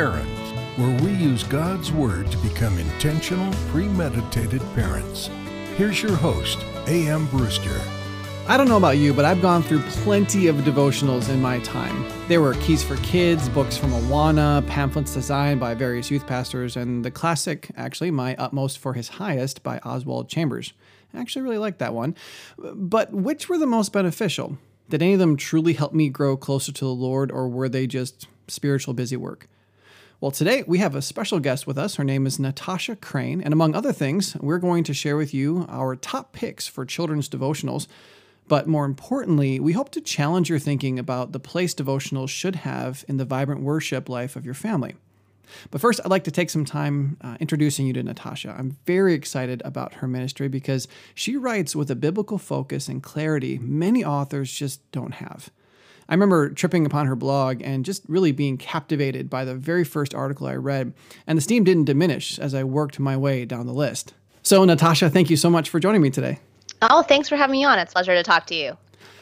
Welcome to Truth, Love, Parent, where we use God's Word to become intentional, premeditated parents. Here's your host, A.M. Brewster. I don't know about you, but I've gone through plenty of devotionals in my time. There were Keys for Kids, books from Awana, pamphlets designed by various youth pastors, and the classic, actually, My Utmost for His Highest by Oswald Chambers. I actually really liked that one. But which were the most beneficial? Did any of them truly help me grow closer to the Lord, or were they just spiritual busy work? Well, today we have a special guest with us. Her name is Natasha Crain. and among other things, we're going to share with you our top picks for children's devotionals. But more importantly, we hope to challenge your thinking about the place devotionals should have in the vibrant worship life of your family. But first, I'd like to take some time uh, introducing you to Natasha. I'm very excited about her ministry because she writes with a biblical focus and clarity many authors just don't have. I remember tripping upon her blog and just really being captivated by the very first article I read, and the steam didn't diminish as I worked my way down the list. So, Natasha, thank you so much for joining me today. Oh, thanks for having me on. It's a pleasure to talk to you.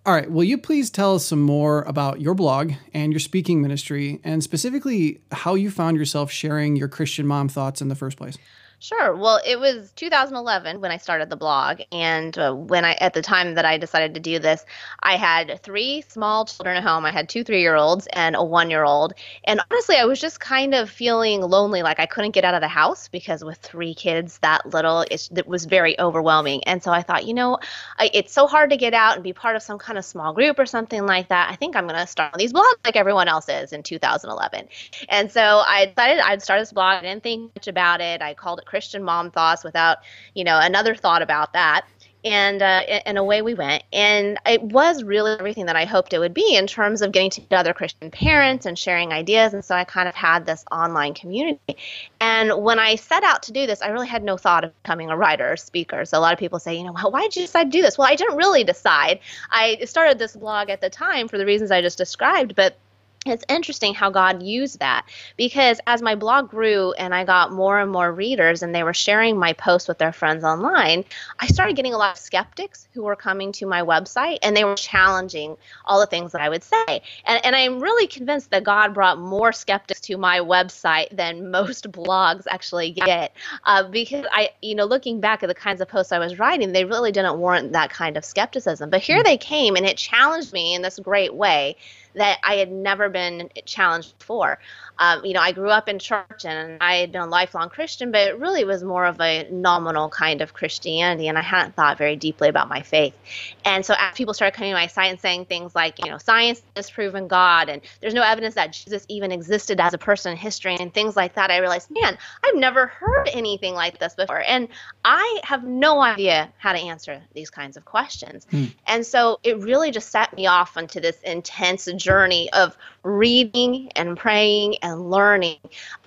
All right. Will you please tell us some more about your blog and your speaking ministry, and specifically how you found yourself sharing your Christian mom thoughts in the first place? Sure. Well, it was 2011 when I started the blog, and uh, when I at the time that I decided to do this, I had three small children at home. I had two three-year-olds and a one-year-old, and honestly, I was just kind of feeling lonely, like I couldn't get out of the house because with three kids that little, it was very overwhelming. And so I thought, you know, I, it's so hard to get out and be part of some kind of small group or something like that. I think I'm going to start these blogs like everyone else is in 2011. And so I decided I'd start this blog. I didn't think much about it. I called it Christian mom thoughts without, you know, another thought about that. And uh, and away we went. And it was really everything that I hoped it would be in terms of getting to other Christian parents and sharing ideas. And so I kind of had this online community. And when I set out to do this, I really had no thought of becoming a writer or speaker. So a lot of people say, you know, well, why did you decide to do this? Well, I didn't really decide. I started this blog at the time for the reasons I just described, but it's interesting how God used that because as my blog grew and I got more and more readers and they were sharing my posts with their friends online, I started getting a lot of skeptics who were coming to my website and they were challenging all the things that I would say. And, and I'm really convinced that God brought more skeptics to my website than most blogs actually get uh, because I, you know, looking back at the kinds of posts I was writing, they really didn't warrant that kind of skepticism. But here hmm. they came and it challenged me in this great way that I had never been challenged before. Um, you know, I grew up in church and I had been a lifelong Christian, but it really was more of a nominal kind of Christianity, and I hadn't thought very deeply about my faith. And so, as people started coming to my site and saying things like, you know, science has proven God, and there's no evidence that Jesus even existed as a person in history, and things like that, I realized, man, I've never heard anything like this before, and I have no idea how to answer these kinds of questions. Hmm. And so, it really just set me off into this intense journey of reading and praying and learning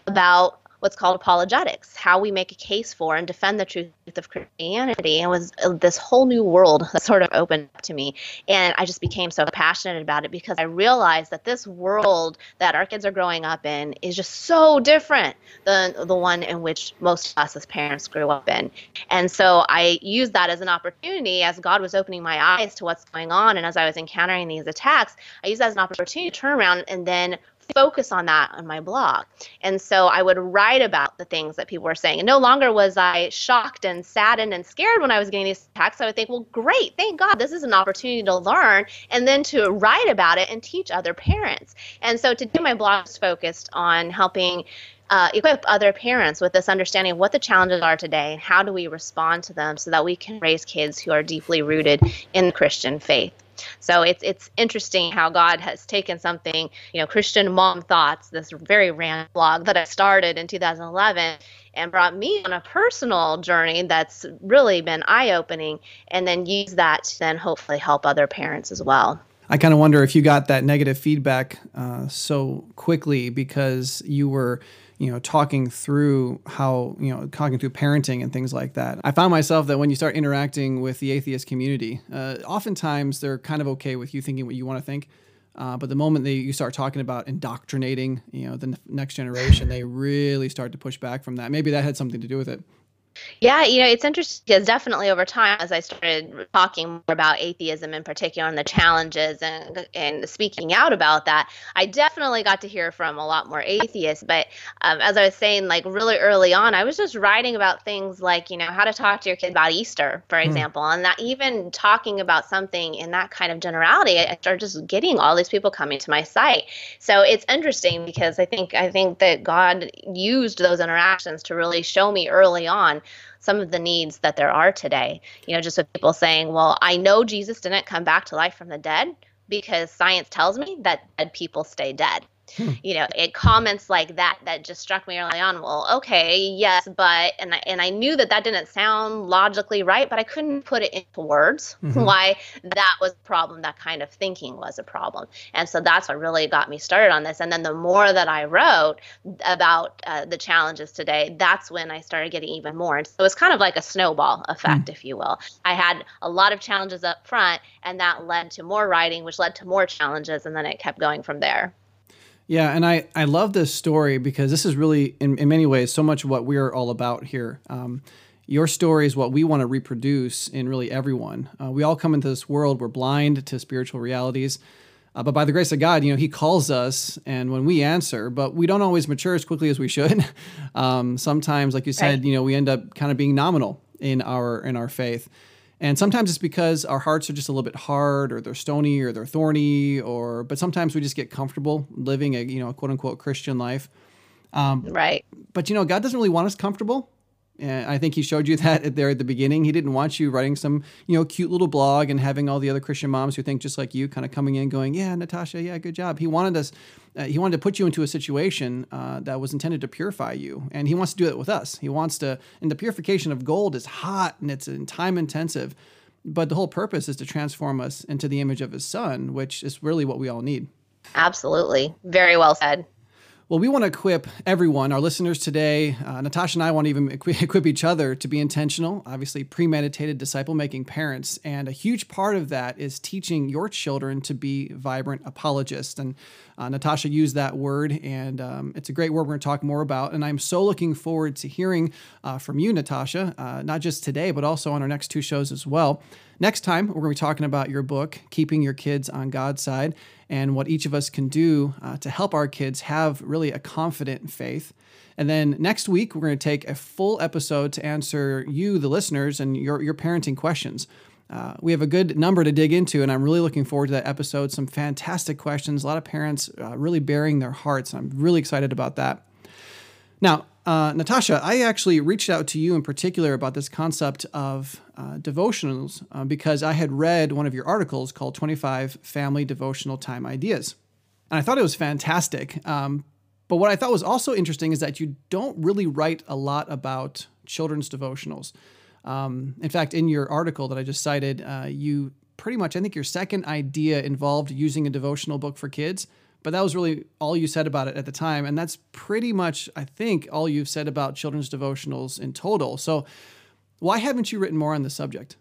about what's called apologetics, how we make a case for and defend the truth of Christianity. And was uh, this whole new world that sort of opened up to me. And I just became so passionate about it because I realized that this world that our kids are growing up in is just so different than the one in which most of us as parents grew up in. And so I used that as an opportunity as God was opening my eyes to what's going on. And as I was encountering these attacks, I used that as an opportunity to turn around and then focus on that on my blog. And so I would write about the things that people were saying. And no longer was I shocked and saddened and scared when I was getting these attacks. I would think, well, great, thank God, this is an opportunity to learn and then to write about it and teach other parents. And so today my blog is focused on helping uh, equip other parents with this understanding of what the challenges are today and how do we respond to them so that we can raise kids who are deeply rooted in the Christian faith. So it's it's interesting how God has taken something, you know, Christian mom thoughts, this very random blog that I started in 2011 and brought me on a personal journey that's really been eye-opening and then use that to then hopefully help other parents as well. I kind of wonder if you got that negative feedback uh, so quickly because you were you know talking through how you know talking through parenting and things like that. I found myself that when you start interacting with the atheist community uh, oftentimes they're kind of okay with you thinking what you want to think uh, but the moment that you start talking about indoctrinating you know the n- next generation they really start to push back from that. Maybe that had something to do with it Yeah, you know, it's interesting because definitely over time, as I started talking more about atheism in particular and the challenges and and speaking out about that, I definitely got to hear from a lot more atheists. But um, as I was saying, like really early on, I was just writing about things like you know how to talk to your kid about Easter, for hmm. example, mm. and that even talking about something in that kind of generality, I started just getting all these people coming to my site. So it's interesting because I think I think that God used those interactions to really show me early on some of the needs that there are today. You know, just with people saying, well, I know Jesus didn't come back to life from the dead because science tells me that dead people stay dead. Hmm. You know, it comments like that that just struck me early on. Well, okay, yes, but and I, and I knew that that didn't sound logically right, but I couldn't put it into words mm-hmm. why that was a problem. That kind of thinking was a problem, and so that's what really got me started on this. And then the more that I wrote about uh, the challenges today, that's when I started getting even more. And so it's kind of like a snowball effect, mm if you will. I had a lot of challenges up front, and that led to more writing, which led to more challenges, and then it kept going from there. Yeah, and I, I love this story because this is really, in, in many ways, so much what we're all about here. Um, your story is what we want to reproduce in really everyone. Uh, we all come into this world, we're blind to spiritual realities. Uh, but by the grace of God, you know, He calls us, and when we answer, but we don't always mature as quickly as we should. um, sometimes, like you said, right. you know, we end up kind of being nominal in our in our faith. And sometimes it's because our hearts are just a little bit hard or they're stony or they're thorny or but sometimes we just get comfortable living a you know a quote unquote Christian life. Um, right. But you know, God doesn't really want us comfortable. And I think he showed you that there at the beginning. He didn't want you writing some, you know, cute little blog and having all the other Christian moms who think just like you kind of coming in going, yeah, Natasha, yeah, good job. He wanted us, uh, he wanted to put you into a situation uh, that was intended to purify you. And he wants to do it with us. He wants to, and the purification of gold is hot and it's time intensive. But the whole purpose is to transform us into the image of his son, which is really what we all need. Absolutely. Very well said. Well, we want to equip everyone, our listeners today. Uh, Natasha and I want to even equip each other to be intentional, obviously premeditated, disciple making parents. And a huge part of that is teaching your children to be vibrant apologists. And uh, Natasha used that word, and um, it's a great word we're going to talk more about. And I'm so looking forward to hearing uh, from you, Natasha, uh, not just today, but also on our next two shows as well. Next time, we're going to be talking about your book, Keeping Your Kids on God's Side, and what each of us can do uh, to help our kids have really a confident faith. And then next week, we're going to take a full episode to answer you, the listeners, and your, your parenting questions. Uh, we have a good number to dig into, and I'm really looking forward to that episode. Some fantastic questions, a lot of parents uh, really bearing their hearts. I'm really excited about that. Now, uh, Natasha, I actually reached out to you in particular about this concept of uh, devotionals uh, because I had read one of your articles called 25 Family Devotional Time Ideas. And I thought it was fantastic. Um, but what I thought was also interesting is that you don't really write a lot about children's devotionals. Um, in fact, in your article that I just cited, uh, you pretty much, I think your second idea involved using a devotional book for kids. But that was really all you said about it at the time. And that's pretty much, I think, all you've said about children's devotionals in total. So, why haven't you written more on the subject?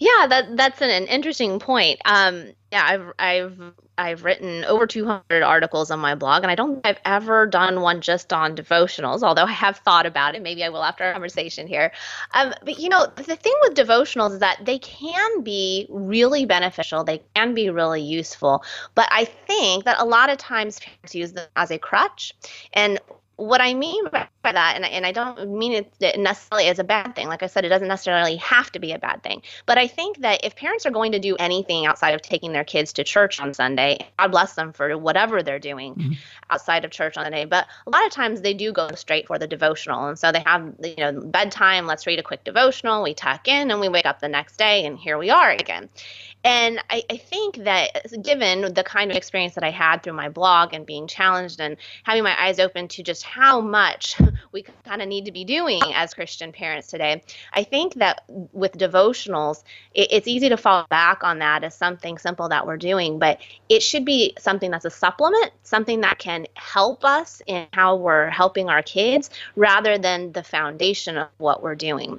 Yeah, that that's an, an interesting point. Um, yeah, I've I've I've written over 200 articles on my blog, and I don't think I've ever done one just on devotionals. Although I have thought about it, maybe I will after our conversation here. Um, but you know, the thing with devotionals is that they can be really beneficial. They can be really useful, but I think that a lot of times parents use them as a crutch, and what I mean by that, and, and I don't mean it necessarily as a bad thing. Like I said, it doesn't necessarily have to be a bad thing. But I think that if parents are going to do anything outside of taking their kids to church on Sunday, God bless them for whatever they're doing mm-hmm. outside of church on the day. But a lot of times they do go straight for the devotional. And so they have, you know, bedtime, let's read a quick devotional, we tuck in, and we wake up the next day, and here we are again. And I, I, think that given the kind of experience that I had through my blog and being challenged and having my eyes open to just how much we kind of need to be doing as Christian parents today, I think that with devotionals, it, it's easy to fall back on that as something simple that we're doing, but it should be something that's a supplement, something that can help us in how we're helping our kids rather than the foundation of what we're doing.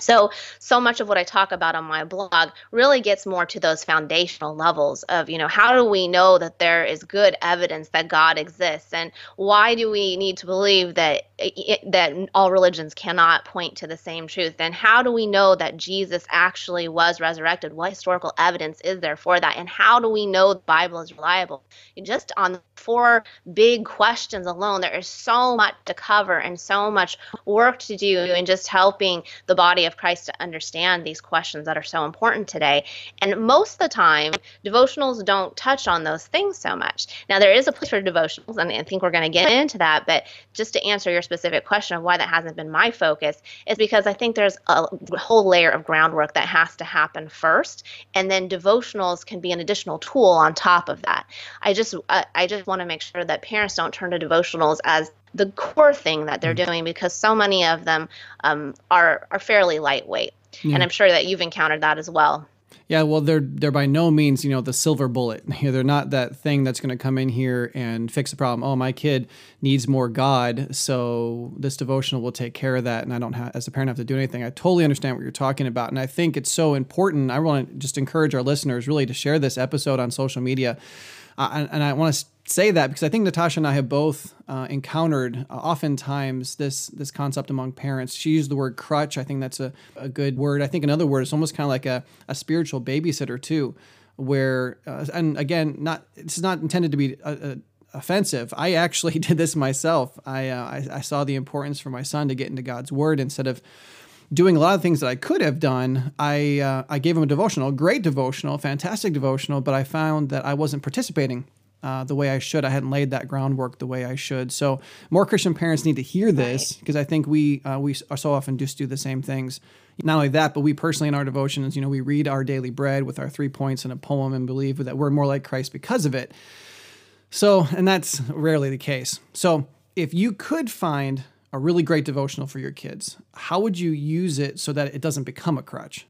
So so much of what i talk about on my blog really gets more to those foundational levels of you know how do we know that there is good evidence that god exists? And why do we need to believe that eh, eh, eh, that all religions cannot point to the same truth? And how do we know that jesus actually was resurrected? What historical evidence is there for that? And how do we know the bible is reliable? Just on four big questions alone there is so much to cover and so much work to do in just helping the body of Christ to understand these questions that are so important today. And most of the time, devotionals don't touch on those things so much. Now, there is a place for devotionals, and I think we're going to get into that. But just to answer your specific question of why that hasn't been my focus, is because I think there's a whole layer of groundwork that has to happen first, and then devotionals can be an additional tool on top of that. I just uh, I just want to make sure that parents don't turn to devotionals as the core thing that they're mm. doing because so many of them um, are are fairly lightweight, yeah. and I'm sure that you've encountered that as well. Yeah, well, they're they're by no means you know the silver bullet. You know, they're not that thing that's going to come in here and fix the problem. Oh, my kid needs more God, so this devotional will take care of that, and I don't have as a parent have to do anything. I totally understand what you're talking about, and I think it's so important. I want to just encourage our listeners really to share this episode on social media, and, and I want to say that because I think Natasha and I have both uh, encountered uh, oftentimes this this concept among parents. She used the word crutch. I think that's a, a good word. I think another word is almost kind of like a, a spiritual babysitter too, where uh, and again, not it's not intended to be uh, uh, offensive. I actually did this myself. I, uh, I, I saw the importance for my son to get into God's Word instead of doing a lot of things that I could have done. I uh, I gave him a devotional, great devotional, fantastic devotional, but I found that I wasn't participating uh, the way I should. I hadn't laid that groundwork the way I should. So more Christian parents need to hear this because right. I think we uh, we so often just do the same things. Not only that, but we personally in our devotions, you know, we read our daily bread with our three points and a poem and believe that we're more like Christ because of it. So, and that's rarely the case. So, if you could find a really great devotional for your kids, how would you use it so that it doesn't become a crutch?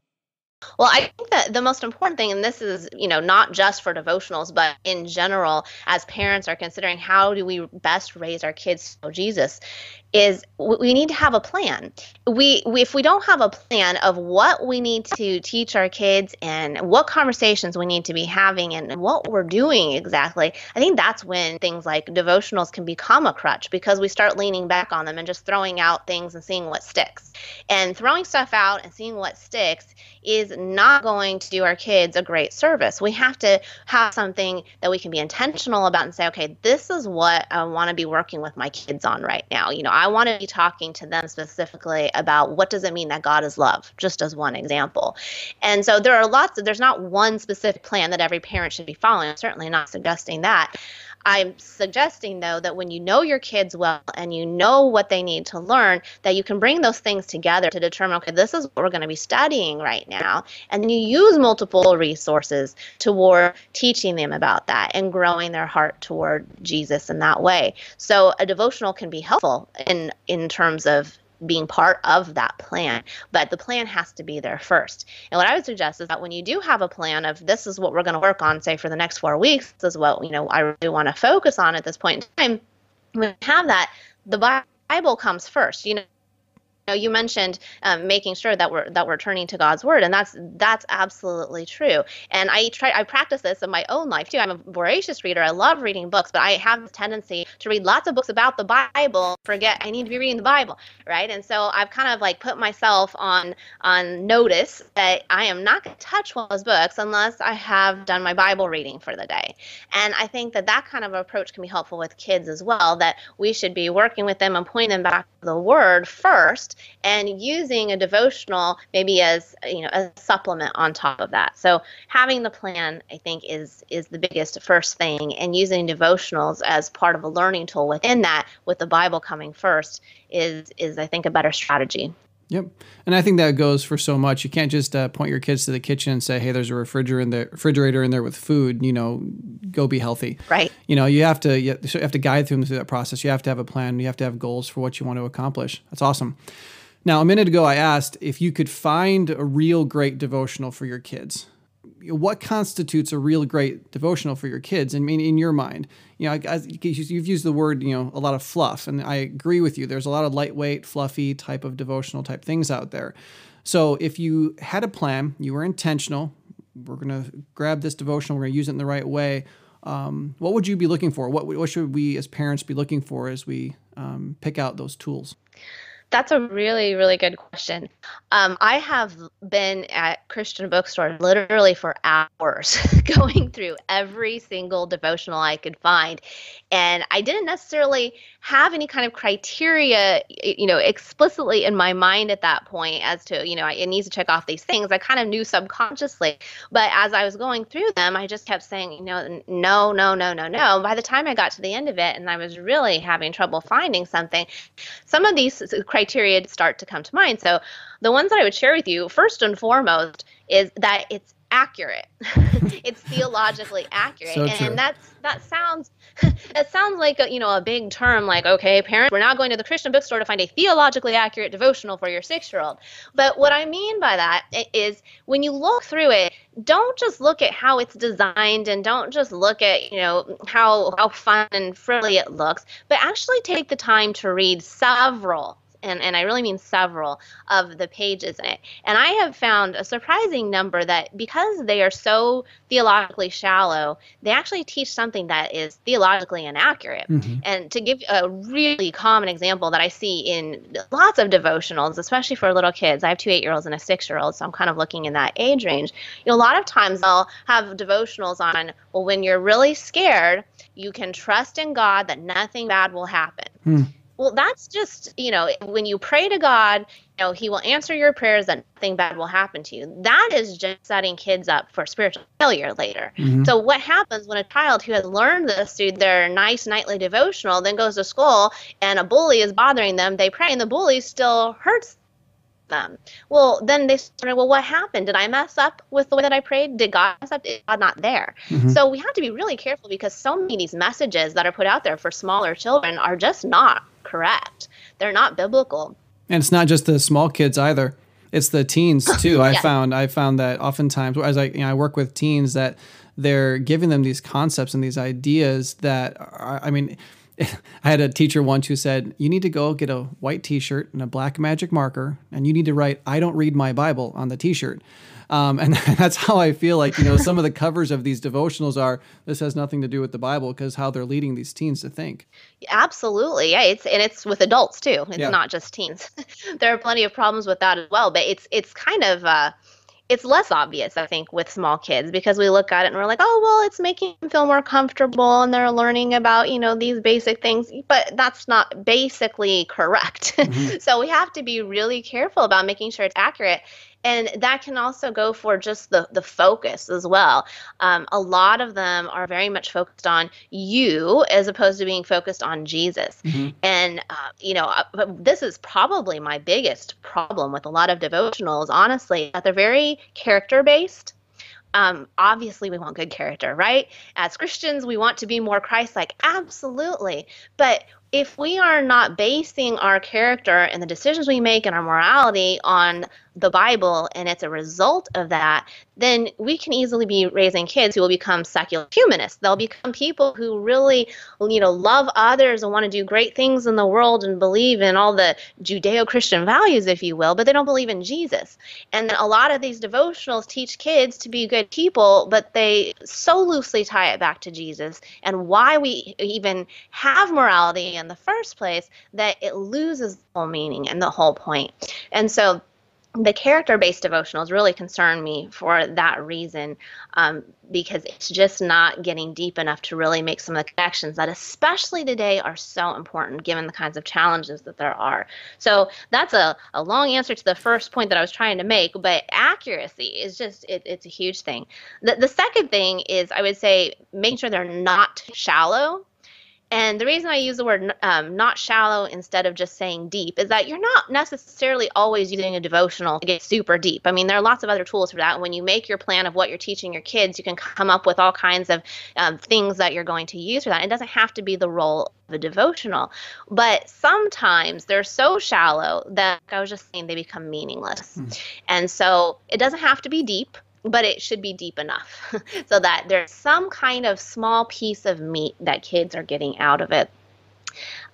Well, I think that the most important thing, and this is, you know, not just for devotionals, but in general, as parents are considering how do we best raise our kids to know Jesus, is we need to have a plan. We, we, if we don't have a plan of what we need to teach our kids and what conversations we need to be having and what we're doing exactly, I think that's when things like devotionals can become a crutch because we start leaning back on them and just throwing out things and seeing what sticks. And throwing stuff out and seeing what sticks is not going to do our kids a great service. We have to have something that we can be intentional about and say, okay, this is what I want to be working with my kids on right now. You know, I want to be talking to them specifically about what does it mean that God is love, just as one example. And so there are lots of, there's not one specific plan that every parent should be following. I'm certainly not suggesting that. I'm suggesting though that when you know your kids well and you know what they need to learn, that you can bring those things together to determine, okay, this is what we're going to be studying right now. And you use multiple resources toward teaching them about that and growing their heart toward Jesus in that way. So a devotional can be helpful in in terms of being part of that plan. But the plan has to be there first. And what I would suggest is that when you do have a plan of this is what we're going to work on, say for the next four weeks, this is what you know I really want to focus on at this point in time. When you have that, the Bible comes first. You know know, you mentioned um, making sure that we're that we're turning to God's word, and that's that's absolutely true. And I try I practice this in my own life too. I'm a voracious reader. I love reading books, but I have this tendency to read lots of books about the Bible, forget I need to be reading the Bible, right? And so I've kind of like put myself on on notice that I am not going to touch one of those books unless I have done my Bible reading for the day. And I think that that kind of approach can be helpful with kids as well. That we should be working with them and pointing them back to the Word first and using a devotional maybe as you know a supplement on top of that. So having the plan i think is is the biggest first thing and using devotionals as part of a learning tool within that with the bible coming first is is i think a better strategy Yep. And I think that goes for so much. You can't just uh, point your kids to the kitchen and say, "Hey, there's a refrigerator in there, refrigerator in there with food. You know, go be healthy." Right. You know, you have to you have to guide them through that process. You have to have a plan. You have to have goals for what you want to accomplish. That's awesome. Now, a minute ago, I asked if you could find a real great devotional for your kids. What constitutes a real great devotional for your kids? I mean, in your mind, you know, you've used the word, you know, a lot of fluff, and I agree with you. There's a lot of lightweight, fluffy type of devotional type things out there. So if you had a plan, you were intentional, we're going to grab this devotional, we're going to use it in the right way. Um, what would you be looking for? What, what should we as parents be looking for as we um, pick out those tools? That's a really, really good question. Um, I have been at Christian bookstores literally for hours going through every single devotional I could find. And I didn't necessarily have any kind of criteria, you know, explicitly in my mind at that point as to, you know, it needs to check off these things. I kind of knew subconsciously. But as I was going through them, I just kept saying, you know, no, no, no, no, no. By the time I got to the end of it and I was really having trouble finding something, some of these criteria start to come to mind. So the ones that I would share with you, first and foremost, is that it's accurate. it's theologically accurate. So and, and that's that sounds that sounds like a you know a big term like okay parents we're not going to the christian bookstore to find a theologically accurate devotional for your six year old but what i mean by that is when you look through it don't just look at how it's designed and don't just look at you know how how fun and frilly it looks but actually take the time to read several and, and I really mean several of the pages in it. And I have found a surprising number that because they are so theologically shallow, they actually teach something that is theologically inaccurate. Mm-hmm. And to give a really common example that I see in lots of devotionals, especially for little kids, I have two eight year olds and a six year old, so I'm kind of looking in that age range. You know, a lot of times I'll have devotionals on, well, when you're really scared, you can trust in God that nothing bad will happen. Hmm. Well, that's just, you know, when you pray to God, you know, He will answer your prayers that nothing bad will happen to you. That is just setting kids up for spiritual failure later. Mm-hmm. So, what happens when a child who has learned this through their nice nightly devotional then goes to school and a bully is bothering them? They pray and the bully still hurts them. Well, then they started, well, what happened? Did I mess up with the way that I prayed? Did God mess up? Is God not there? Mm-hmm. So we have to be really careful because so many of these messages that are put out there for smaller children are just not correct. They're not biblical. And it's not just the small kids either. It's the teens too. I found I found that oftentimes as I you know, I work with teens that they're giving them these concepts and these ideas that are, I mean I had a teacher once who said, You need to go get a white t shirt and a black magic marker, and you need to write, I don't read my Bible on the t shirt. Um, and that's how I feel like, you know, some of the covers of these devotionals are this has nothing to do with the Bible because how they're leading these teens to think. Absolutely. Yeah. It's, and it's with adults too. It's yeah. not just teens. there are plenty of problems with that as well, but it's, it's kind of, uh, it's less obvious, I think, with small kids because we look at it and we're like, oh, well, it's making them feel more comfortable and they're learning about, you know, these basic things. But that's not basically correct. Mm-hmm. so we have to be really careful about making sure it's accurate and that can also go for just the the focus as well. Um, a lot of them are very much focused on you as opposed to being focused on jesus. Mm-hmm. and uh, you know uh, this is probably my biggest problem with a lot of devotionals honestly that they're very character based. Um, obviously we want good character right? As christians we want to be more christ-like absolutely. But if we are not basing our character and the decisions we make and our morality on the Bible and it's a result of that, then we can easily be raising kids who will become secular humanists. They'll become people who really, you know, love others and want to do great things in the world and believe in all the Judeo-Christian values, if you will, but they don't believe in Jesus. And then a lot of these devotionals teach kids to be good people, but they so loosely tie it back to Jesus and why we even have morality in the first place that it loses the whole meaning and the whole point. And so the character based devotionals really concern me for that reason um, because it's just not getting deep enough to really make some of the connections that especially today are so important given the kinds of challenges that there are. So that's a, a long answer to the first point that i was trying to make but accuracy is just it, it's a huge thing. The, the second thing is i would say making sure they're not shallow and the reason I use the word um, not shallow instead of just saying deep is that you're not necessarily always using a devotional to get super deep. I mean, there are lots of other tools for that. When you make your plan of what you're teaching your kids, you can come up with all kinds of um, things that you're going to use for that. It doesn't have to be the role of a devotional. But sometimes they're so shallow that, like I was just saying, they become meaningless. Mm. And so it doesn't have to be deep but it should be deep enough so that there's some kind of small piece of meat that kids are getting out of it.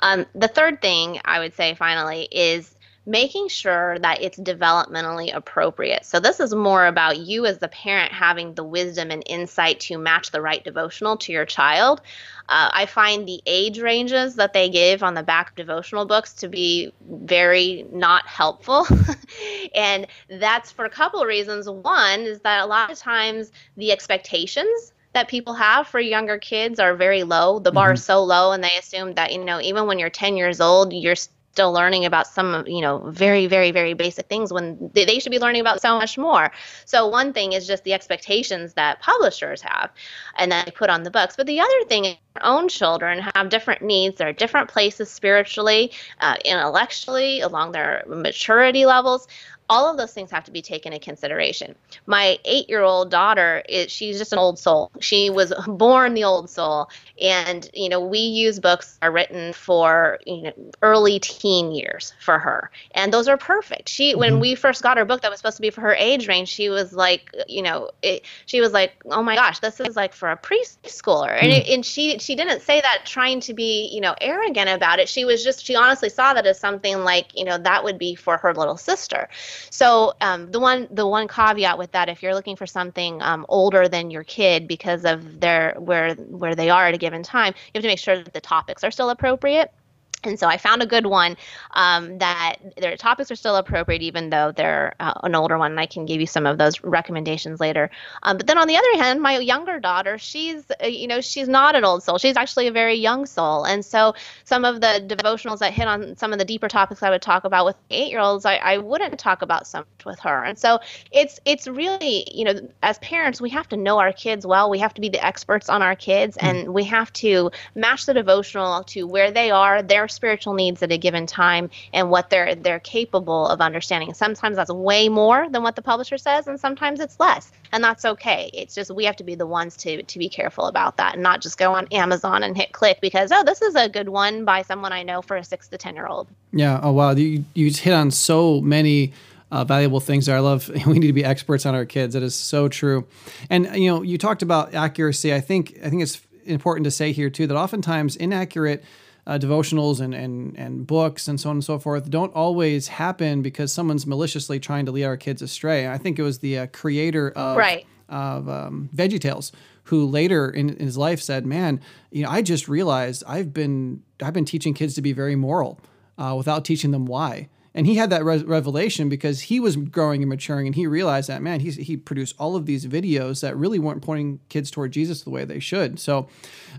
Um, the third thing I would say finally is making sure that it's developmentally appropriate. So, this is more about you as the parent having the wisdom and insight to match the right devotional to your child. Uh, I find the age ranges that they give on the back of devotional books to be very not helpful. and that's for a couple of reasons. One is that a lot of times the expectations that people have for younger kids are very low. The bar mm-hmm. is so low, and they assume that, you know, even when you're 10 years old, you're still learning about some, you know, very, very, very basic things when they should be learning about so much more. So, one thing is just the expectations that publishers have and that they put on the books. But the other thing is, own children have different needs. They're different places spiritually, uh, intellectually, along their maturity levels all of those things have to be taken into consideration. My eight year old daughter is she's just an old soul. She was born the old soul. And, you know, we use books are written for, you know, early teen years for her. And those are perfect. She mm-hmm. when we first got her book that was supposed to be for her age range, she was like, you know, it, she was like, Oh my gosh, this is like for a preschooler. Mm-hmm. And it, and she she didn't say that trying to be, you know, arrogant about it. She was just she honestly saw that as something like, you know, that would be for her little sister. So um, the one the one caveat with that, if you're looking for something um, older than your kid because of their where where they are at a given time, you have to make sure that the topics are still appropriate. And so I found a good one um, that their topics are still appropriate, even though they're uh, an older one. And I can give you some of those recommendations later. Um, but then on the other hand, my younger daughter, she's, uh, you know, she's not an old soul. She's actually a very young soul. And so some of the devotionals that hit on some of the deeper topics I would talk about with eight year olds, I, I wouldn't talk about so much with her. And so it's, it's really, you know, as parents, we have to know our kids well. We have to be the experts on our kids mm-hmm. and we have to match the devotional to where they are, their spiritual needs at a given time and what they're they're capable of understanding. Sometimes that's way more than what the publisher says, and sometimes it's less, and that's okay. It's just we have to be the ones to to be careful about that, and not just go on Amazon and hit click because oh this is a good one by someone I know for a six to ten year old. Yeah. Oh wow. You you hit on so many. Uh, valuable things. I love. We need to be experts on our kids. That is so true. And you know, you talked about accuracy. I think I think it's important to say here too that oftentimes inaccurate uh, devotionals and, and, and books and so on and so forth don't always happen because someone's maliciously trying to lead our kids astray. I think it was the uh, creator of, right. of um, VeggieTales who later in, in, his life said, "Man, you know, I just realized I've been I've been teaching kids to be very moral uh, without teaching them why." And he had that re- revelation because he was growing and maturing, and he realized that man, he's, he produced all of these videos that really weren't pointing kids toward Jesus the way they should. So,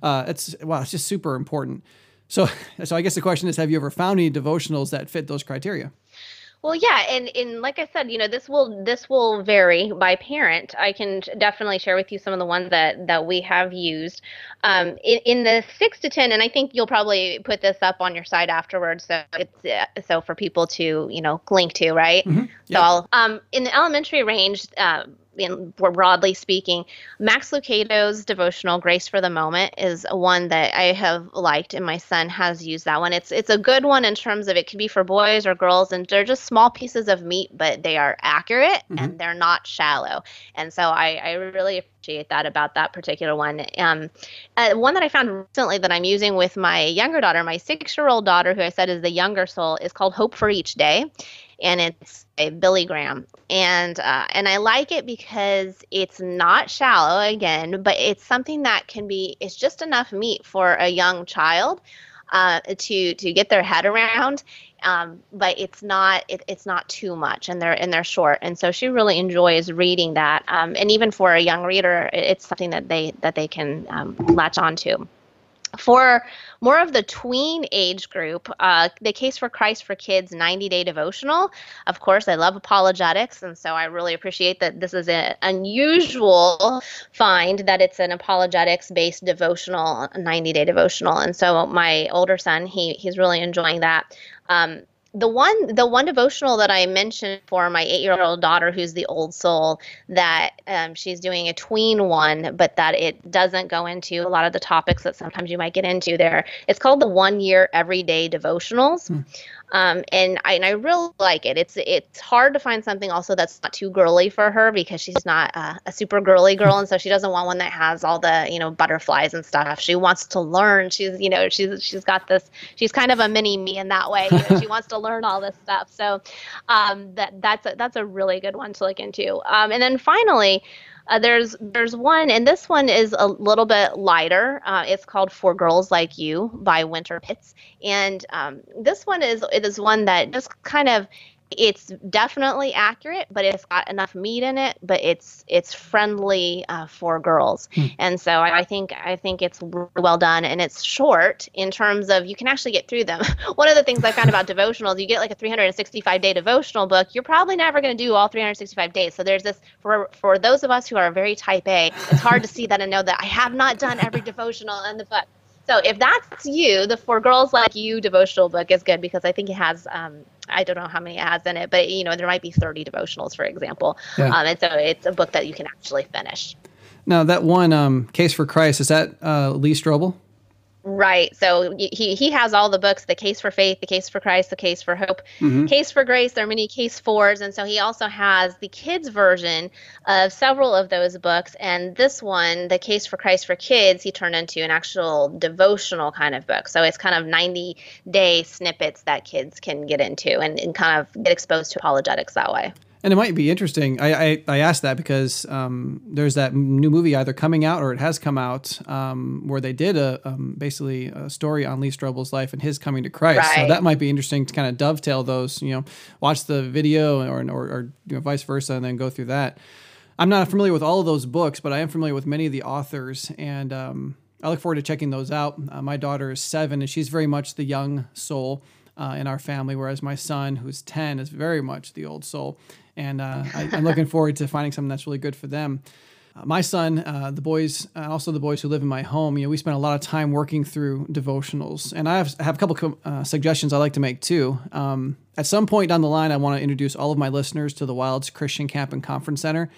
uh, it's wow, it's just super important. So, so I guess the question is, have you ever found any devotionals that fit those criteria? Well, yeah, and and like I said, you know, this will this will vary by parent. I can definitely share with you some of the ones that that we have used. Um, in, in the six to ten, and I think you'll probably put this up on your site afterwards, so it's uh, so for people to you know link to, right? Mm-hmm. So, I'll, um, in the elementary range. Uh, in, broadly speaking, Max Lucado's devotional "Grace for the Moment" is one that I have liked, and my son has used that one. It's it's a good one in terms of it can be for boys or girls, and they're just small pieces of meat, but they are accurate mm-hmm. and they're not shallow. And so I, I really appreciate that about that particular one. Um, uh, one that I found recently that I'm using with my younger daughter, my six-year-old daughter, who I said is the younger soul, is called "Hope for Each Day." And it's a Billy Graham, and uh, and I like it because it's not shallow again, but it's something that can be. It's just enough meat for a young child uh, to to get their head around, um, but it's not it, it's not too much, and they're and they're short, and so she really enjoys reading that, um, and even for a young reader, it's something that they that they can um, latch onto. For more of the tween age group, uh, the Case for Christ for Kids 90 Day Devotional. Of course, I love apologetics, and so I really appreciate that this is an unusual find that it's an apologetics based devotional, 90 day devotional. And so my older son, he he's really enjoying that. Um, the one the one devotional that I mentioned for my eight year old daughter, who's the old soul, that um, she's doing a tween one, but that it doesn't go into a lot of the topics that sometimes you might get into there. It's called the one year everyday devotionals. Hmm. Um, and I and I really like it. It's it's hard to find something also that's not too girly for her because she's not uh, a super girly girl, and so she doesn't want one that has all the you know butterflies and stuff. She wants to learn. She's you know she's she's got this. She's kind of a mini me in that way. You know, she wants to learn all this stuff. So um, that that's a, that's a really good one to look into. Um, and then finally. Uh, there's there's one, and this one is a little bit lighter. Uh, it's called "For Girls Like You" by Wynter Pitts, and um, this one is it is one that just kind of it's definitely accurate, but it's got enough meat in it. But it's it's friendly uh, for girls, hmm. and so I, I, think I think it's well done, and it's short in terms of you can actually get through them. One of the things I found about devotionals, you get like a 365 day devotional book. You're probably never going to do all 365 days. So there's this for for those of us who are very type A. It's hard to see that and know that I have not done every devotional in the book. So if that's you, the For Girls Like You devotional book is good because I think it has um, I don't know how many ads in it, but you know there might be 30 devotionals, for example. Yeah. Um, and so it's a book that you can actually finish. Now that one, um, Case for Christ, is that uh, Lee Strobel? Right. So he he has all the books: the Case for Faith, the Case for Christ, the Case for Hope, mm-hmm. Case for Grace. There are many Case fours, and so he also has the kids version of several of those books. And this one, the Case for Christ for Kids, he turned into an actual devotional kind of book. So it's kind of 90 day snippets that kids can get into and, and kind of get exposed to apologetics that way. And it might be interesting. I, I, I asked that because um, there's that new movie either coming out or it has come out um, where they did a um, basically a story on Lee Strobel's life and his coming to Christ. Right. So that might be interesting to kind of dovetail those. You know, watch the video or or, or you know, vice versa, and then go through that. I'm not familiar with all of those books, but I am familiar with many of the authors, and um, I look forward to checking those out. Uh, my daughter is seven, and she's very much the young soul uh, in our family, whereas my son, who's 10, is very much the old soul and uh, I, am looking forward to finding something that's really good for them. Uh, my son, uh, the boys, and also the boys who live in my home, you know, we spend a lot of time working through devotionals, and I have, I have a couple uh, suggestions I like to make too. Um, at some point down the line, I want to introduce all of my listeners to the Wilds Christian Camp and Conference Center.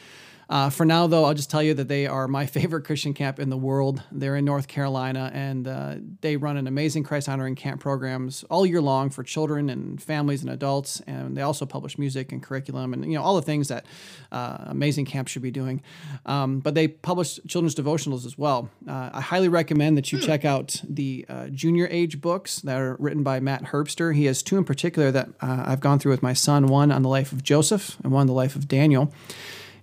Uh, for now, though, I'll just tell you that they are my favorite Christian camp in the world. They're in North Carolina, and uh, they run an amazing Christ honoring camp programs all year long for children and families and adults. And they also publish music and curriculum and you know all the things that uh, amazing camps should be doing. Um, but they publish children's devotionals as well. Uh, I highly recommend that you hmm. check out the uh, junior age books that are written by Matt Herbster. He has two in particular that uh, I've gone through with my son. One on the life of Joseph, and one on the life of Daniel.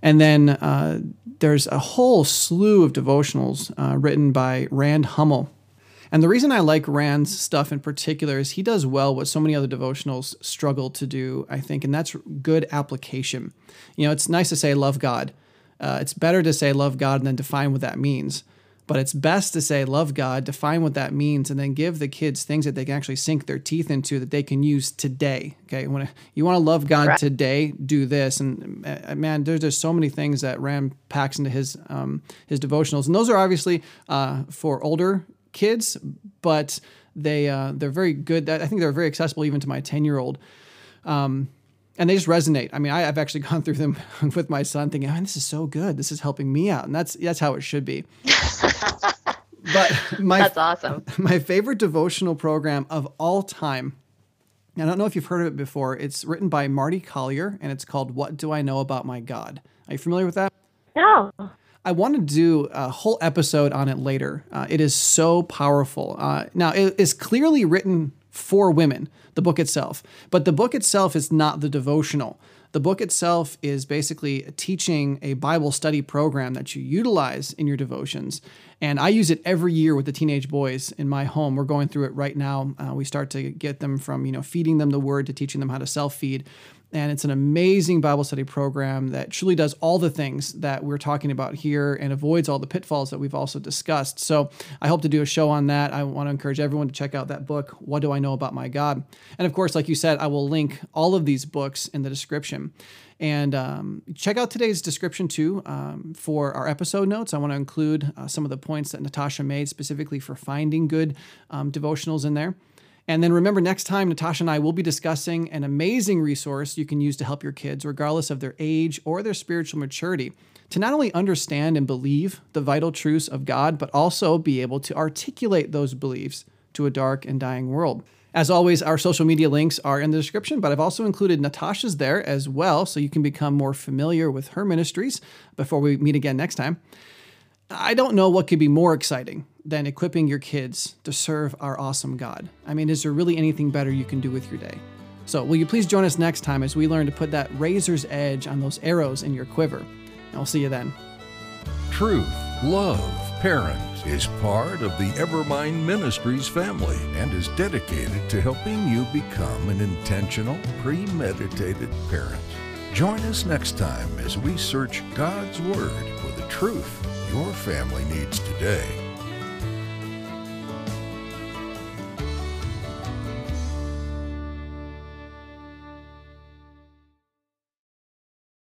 And then uh, there's a whole slew of devotionals uh, written by Rand Hummel. And the reason I like Rand's stuff in particular is he does well what so many other devotionals struggle to do, I think, and that's good application. You know, it's nice to say love God. Uh, it's better to say love God than define what that means. But it's best to say, love God, define what that means, and then give the kids things that they can actually sink their teeth into that they can use today. Okay. When you want to love God right. today, do this. And uh, man, there's just so many things that Rand packs into his, um, his devotionals. And those are obviously uh, for older kids, but they, uh, they're very good. I think they're very accessible even to my 10 year old. Um, and they just resonate. I mean, I, have actually gone through them with my son, thinking, "Man, this is so good. This is helping me out," and that's that's how it should be. but my that's awesome. My favorite devotional program of all time. I don't know if you've heard of it before. It's written by Marty Collier, and it's called "What Do I Know About My God." Are you familiar with that? No. I want to do a whole episode on it later. Uh, it is so powerful. Uh, now, it is clearly written for women, the book itself. But the book itself is not the devotional. The book itself is basically teaching a Bible study program that you utilize in your devotions. And I use it every year with the teenage boys in my home. We're going through it right now. Uh, we start to get them from, you know, feeding them the word to teaching them how to self feed. And it's an amazing Bible study program that truly does all the things that we're talking about here and avoids all the pitfalls that we've also discussed. So I hope to do a show on that. I want to encourage everyone to check out that book, What Do I Know About My God? And of course, like you said, I will link all of these books in the description. And um, check out today's description too um, for our episode notes. I want to include uh, some of the points that Natasha made specifically for finding good um, devotionals in there. And then remember, next time, Natasha and I will be discussing an amazing resource you can use to help your kids, regardless of their age or their spiritual maturity, to not only understand and believe the vital truths of God, but also be able to articulate those beliefs to a dark and dying world. As always, our social media links are in the description, but I've also included Natasha's there as well, so you can become more familiar with her ministries before we meet again next time. I don't know what could be more exciting than equipping your kids to serve our awesome God. I mean, is there really anything better you can do with your day? So, will you please join us next time as we learn to put that razor's edge on those arrows in your quiver? And I'll see you then. Truth, love, parent is part of the Evermind Ministries family and is dedicated to helping you become an intentional, premeditated parent. Join us next time as we search God's Word for the truth your family needs today.